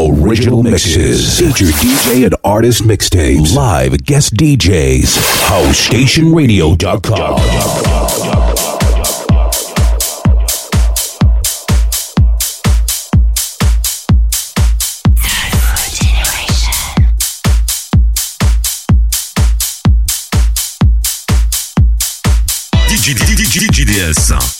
Original mixes. Feature DJ and artist mixtapes. Live guest DJs. HouseStationRadio.com. DJDS.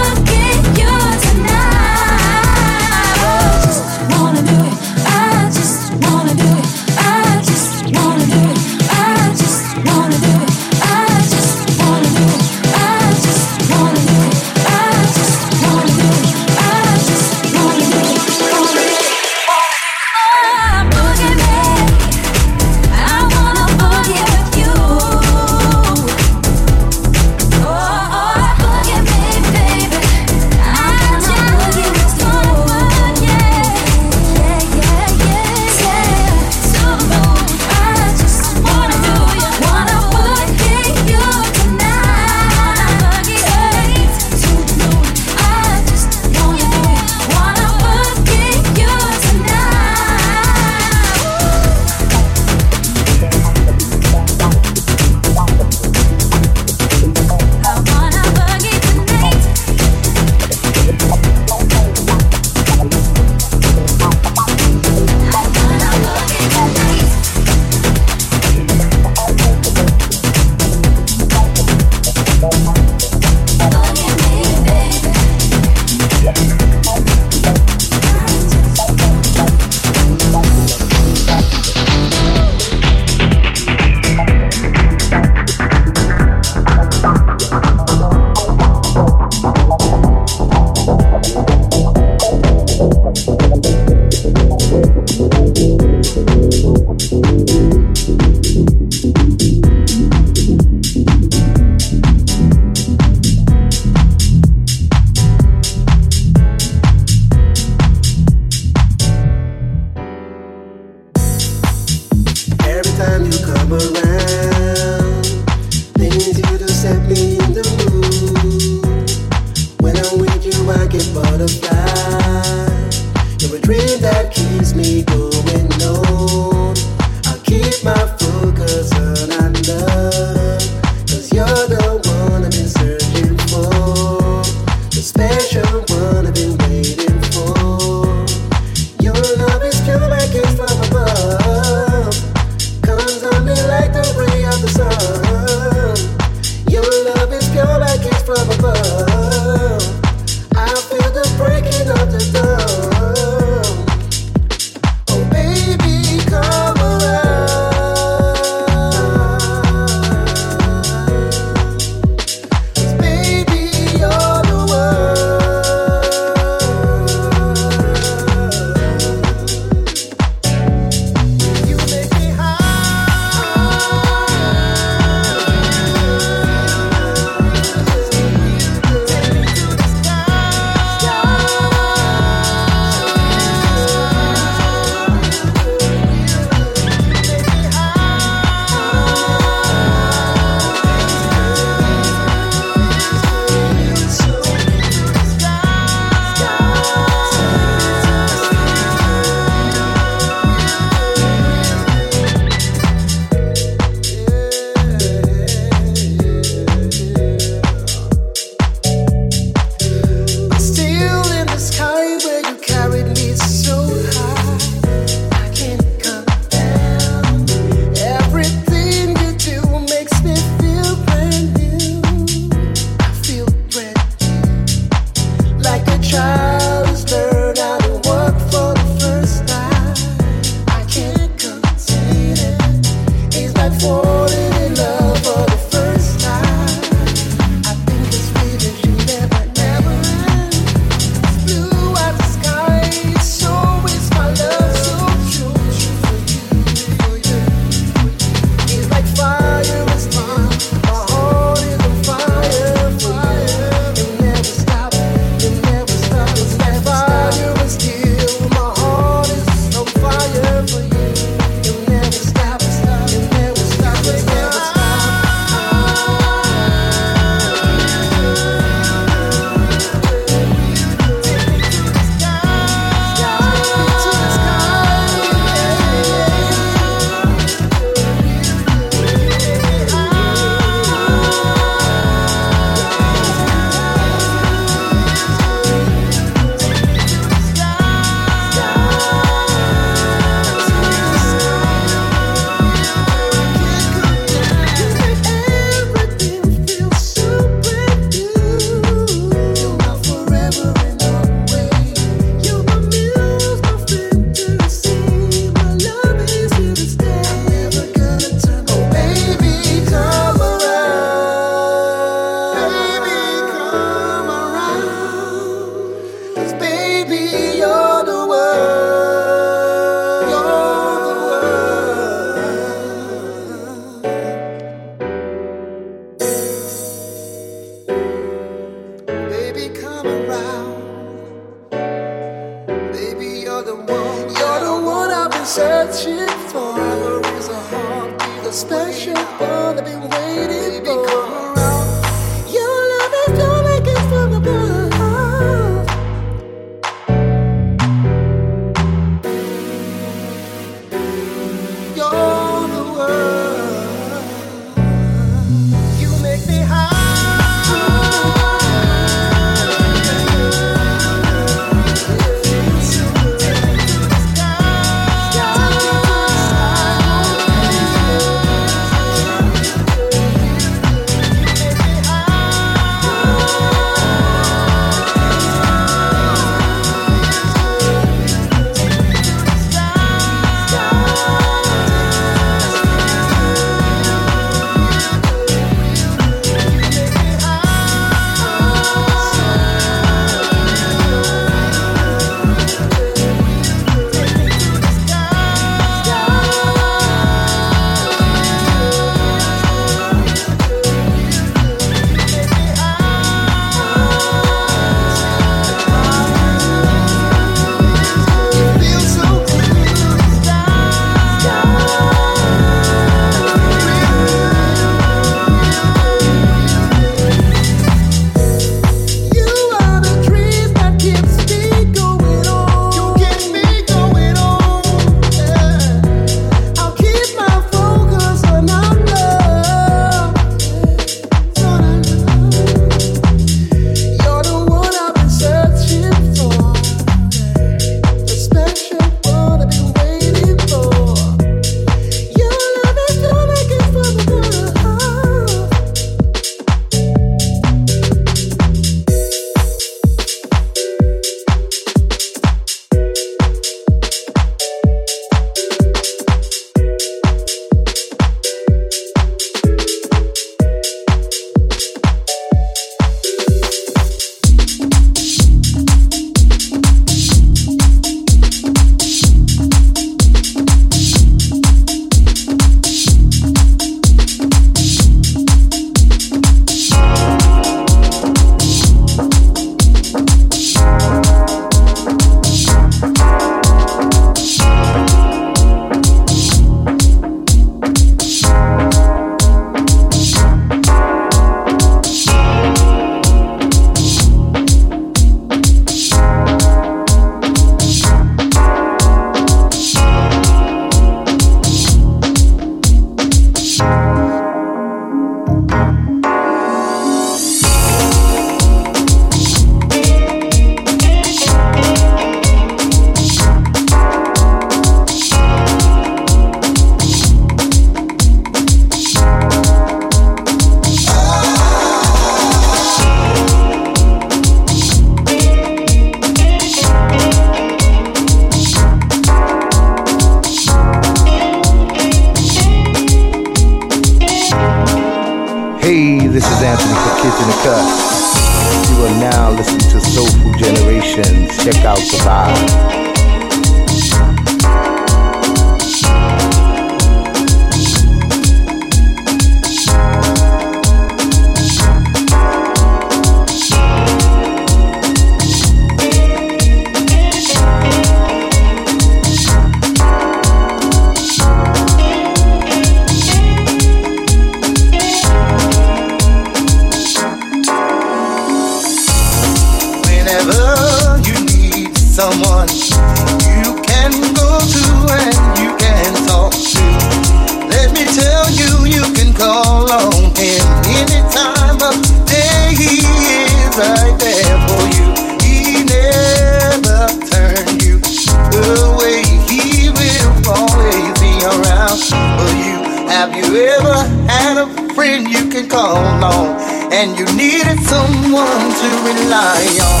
can call on, and you needed someone to rely on.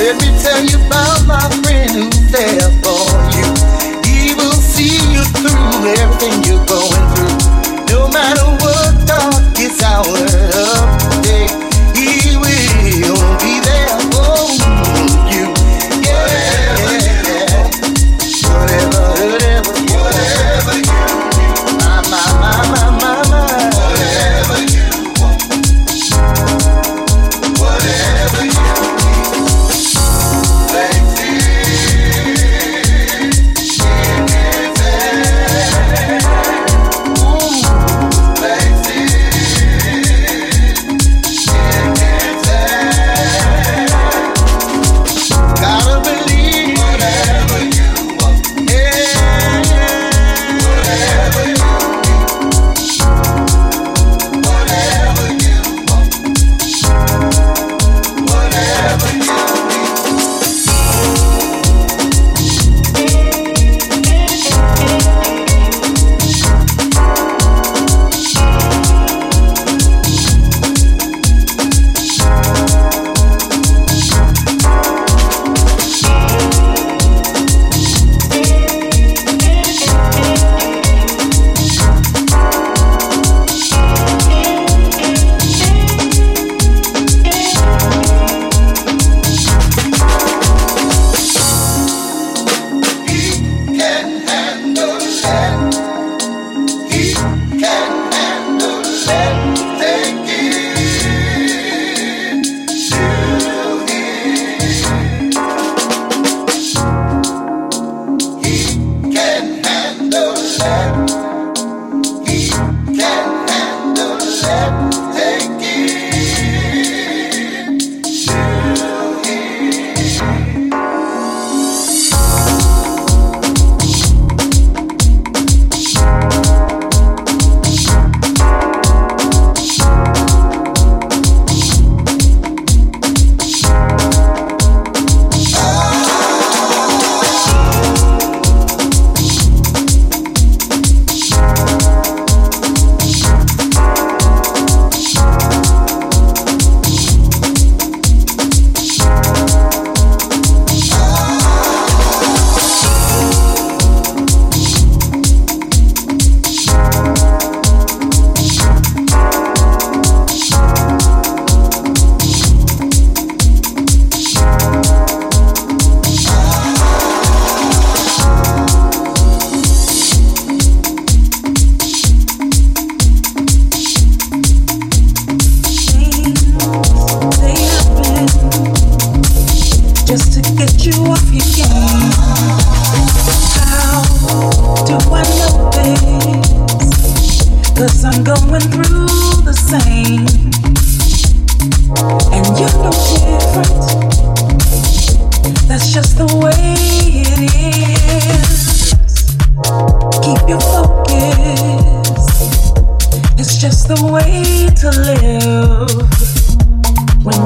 Let me tell you about my friend who's there for you. He will see you through everything you're going through. No matter what darkest hour of day, he will be.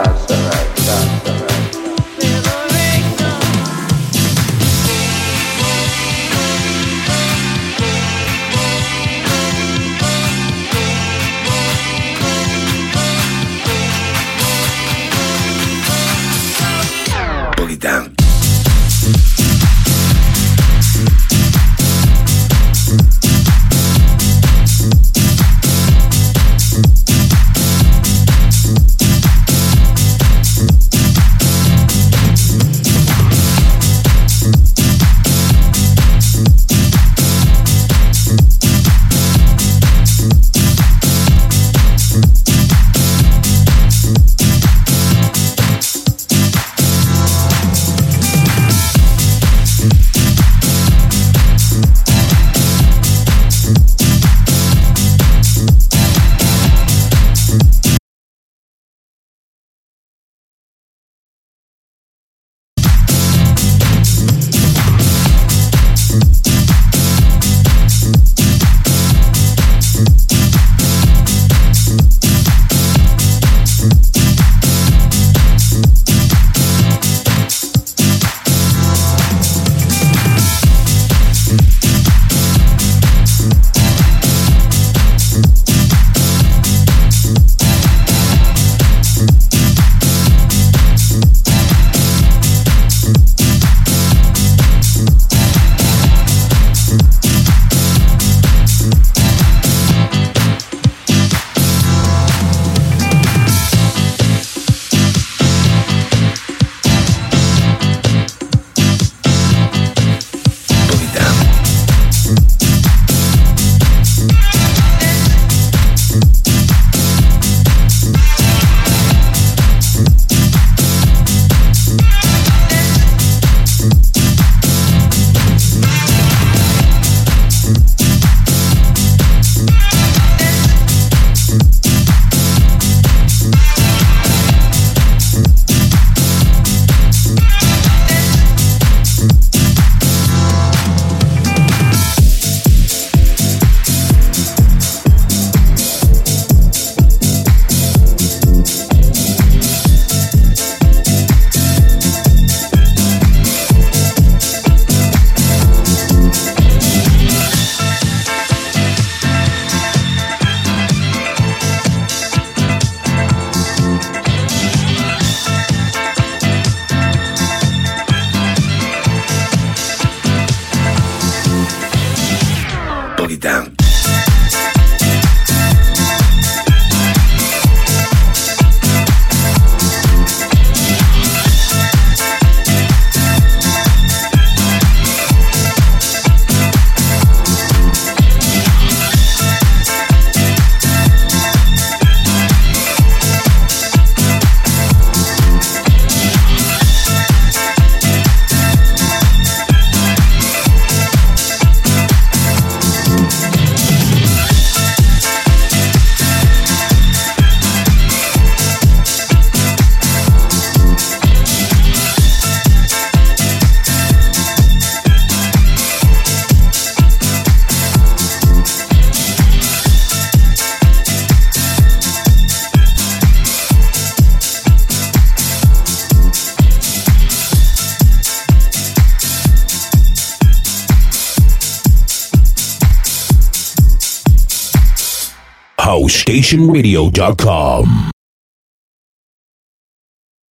murderers, HouseStationRadio.com.